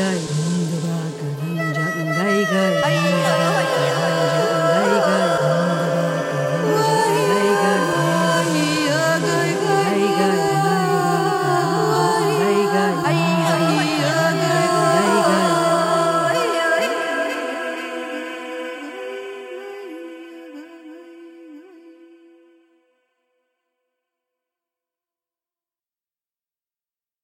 guide.